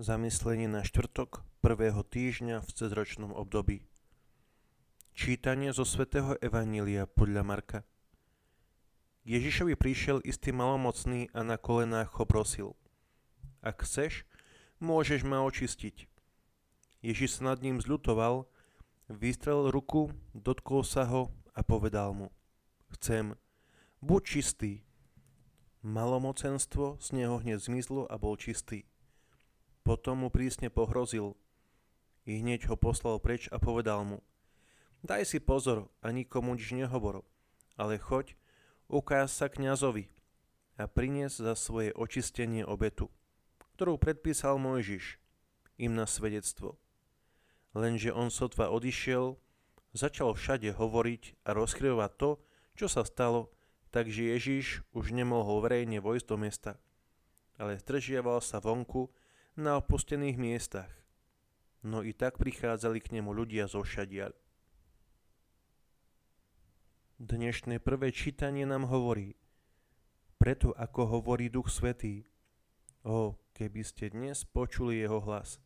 Zamyslenie na štvrtok prvého týždňa v cezročnom období. Čítanie zo svätého Evanília podľa Marka. Ježišovi prišiel istý malomocný a na kolenách ho prosil. Ak chceš, môžeš ma očistiť. Ježiš sa nad ním zľutoval, vystrel ruku, dotkol sa ho a povedal mu. Chcem, buď čistý. Malomocenstvo z neho hneď zmizlo a bol čistý. Potom mu prísne pohrozil. I hneď ho poslal preč a povedal mu, daj si pozor a nikomu nič nehovor, ale choď, ukáž sa kňazovi a prinies za svoje očistenie obetu, ktorú predpísal Mojžiš, im na svedectvo. Lenže on sotva odišiel, začal všade hovoriť a rozkryvať to, čo sa stalo, takže Ježiš už nemohol verejne vojsť do mesta, ale zdržiaval sa vonku na opustených miestach. No i tak prichádzali k nemu ľudia zo všadiaľ. Dnešné prvé čítanie nám hovorí, preto ako hovorí Duch Svetý, o, keby ste dnes počuli jeho hlas.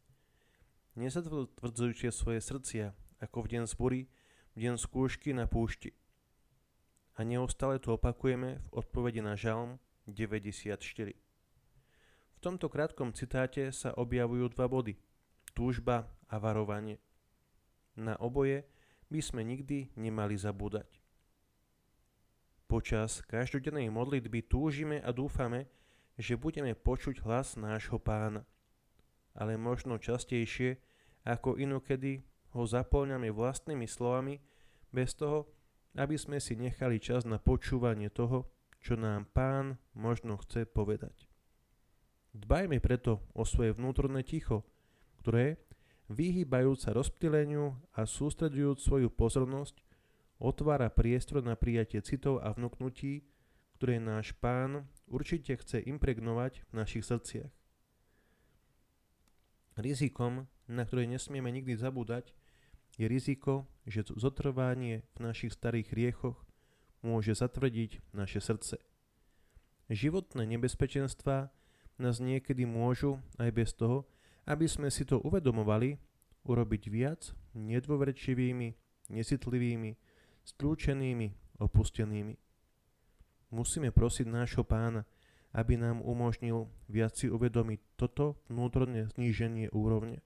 Nezatvrdzujte svoje srdcia, ako v deň zbory, v deň skúšky na púšti. A neustále to opakujeme v odpovedi na Žalm 94 tomto krátkom citáte sa objavujú dva body. Túžba a varovanie. Na oboje by sme nikdy nemali zabúdať. Počas každodennej modlitby túžime a dúfame, že budeme počuť hlas nášho pána. Ale možno častejšie ako inokedy ho zaplňame vlastnými slovami bez toho, aby sme si nechali čas na počúvanie toho, čo nám pán možno chce povedať. Dbajme preto o svoje vnútorné ticho, ktoré, vyhýbajúc sa rozptýleniu a sústredujúc svoju pozornosť, otvára priestor na prijatie citov a vnúknutí, ktoré náš pán určite chce impregnovať v našich srdciach. Rizikom, na ktoré nesmieme nikdy zabúdať, je riziko, že zotrvanie v našich starých riechoch môže zatvrdiť naše srdce. Životné nebezpečenstvá nás niekedy môžu, aj bez toho, aby sme si to uvedomovali, urobiť viac nedôverčivými, necitlivými, stľúčenými, opustenými. Musíme prosiť nášho pána, aby nám umožnil viac si uvedomiť toto vnútorné zníženie úrovne.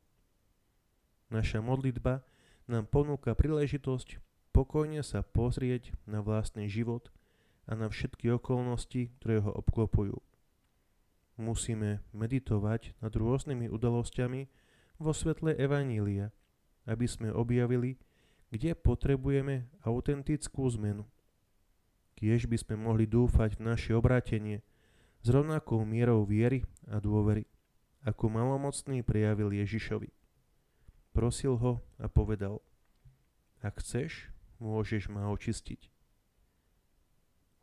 Naša modlitba nám ponúka príležitosť pokojne sa pozrieť na vlastný život a na všetky okolnosti, ktoré ho obklopujú musíme meditovať nad rôznymi udalosťami vo svetle Evanília, aby sme objavili, kde potrebujeme autentickú zmenu. Kiež by sme mohli dúfať v naše obrátenie s rovnakou mierou viery a dôvery, ako malomocný prejavil Ježišovi. Prosil ho a povedal, ak chceš, môžeš ma očistiť.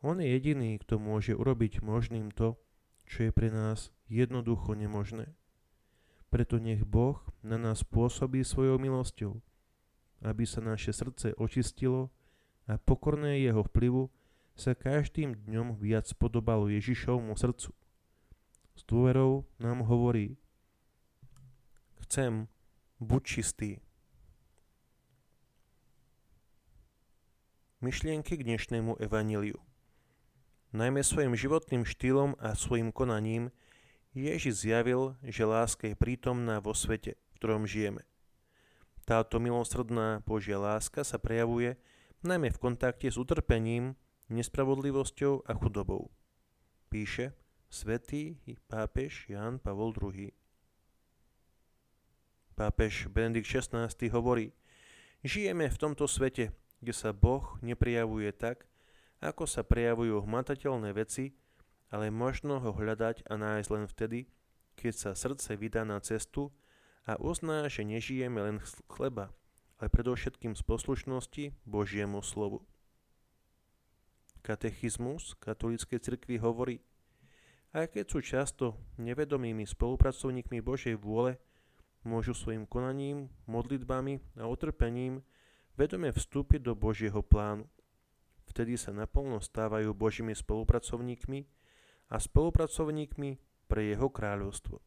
On je jediný, kto môže urobiť možným to, čo je pre nás jednoducho nemožné. Preto nech Boh na nás pôsobí svojou milosťou, aby sa naše srdce očistilo a pokorné jeho vplyvu sa každým dňom viac podobalo Ježišovmu srdcu. S dôverou nám hovorí, chcem, buď čistý. Myšlienky k dnešnému evaníliu. Najmä svojim životným štýlom a svojim konaním Ježiš zjavil, že láska je prítomná vo svete, v ktorom žijeme. Táto milosrdná Božia láska sa prejavuje najmä v kontakte s utrpením, nespravodlivosťou a chudobou. Píše svätý pápež Jan Pavol II. Pápež Benedikt XVI hovorí, žijeme v tomto svete, kde sa Boh neprijavuje tak, ako sa prejavujú hmatateľné veci, ale možno ho hľadať a nájsť len vtedy, keď sa srdce vydá na cestu a uzná, že nežijeme len chleba, ale predovšetkým z poslušnosti Božiemu slovu. Katechizmus katolíckej cirkvi hovorí, aj keď sú často nevedomými spolupracovníkmi Božej vôle, môžu svojim konaním, modlitbami a utrpením vedome vstúpiť do Božieho plánu vtedy sa naplno stávajú Božími spolupracovníkmi a spolupracovníkmi pre jeho kráľovstvo.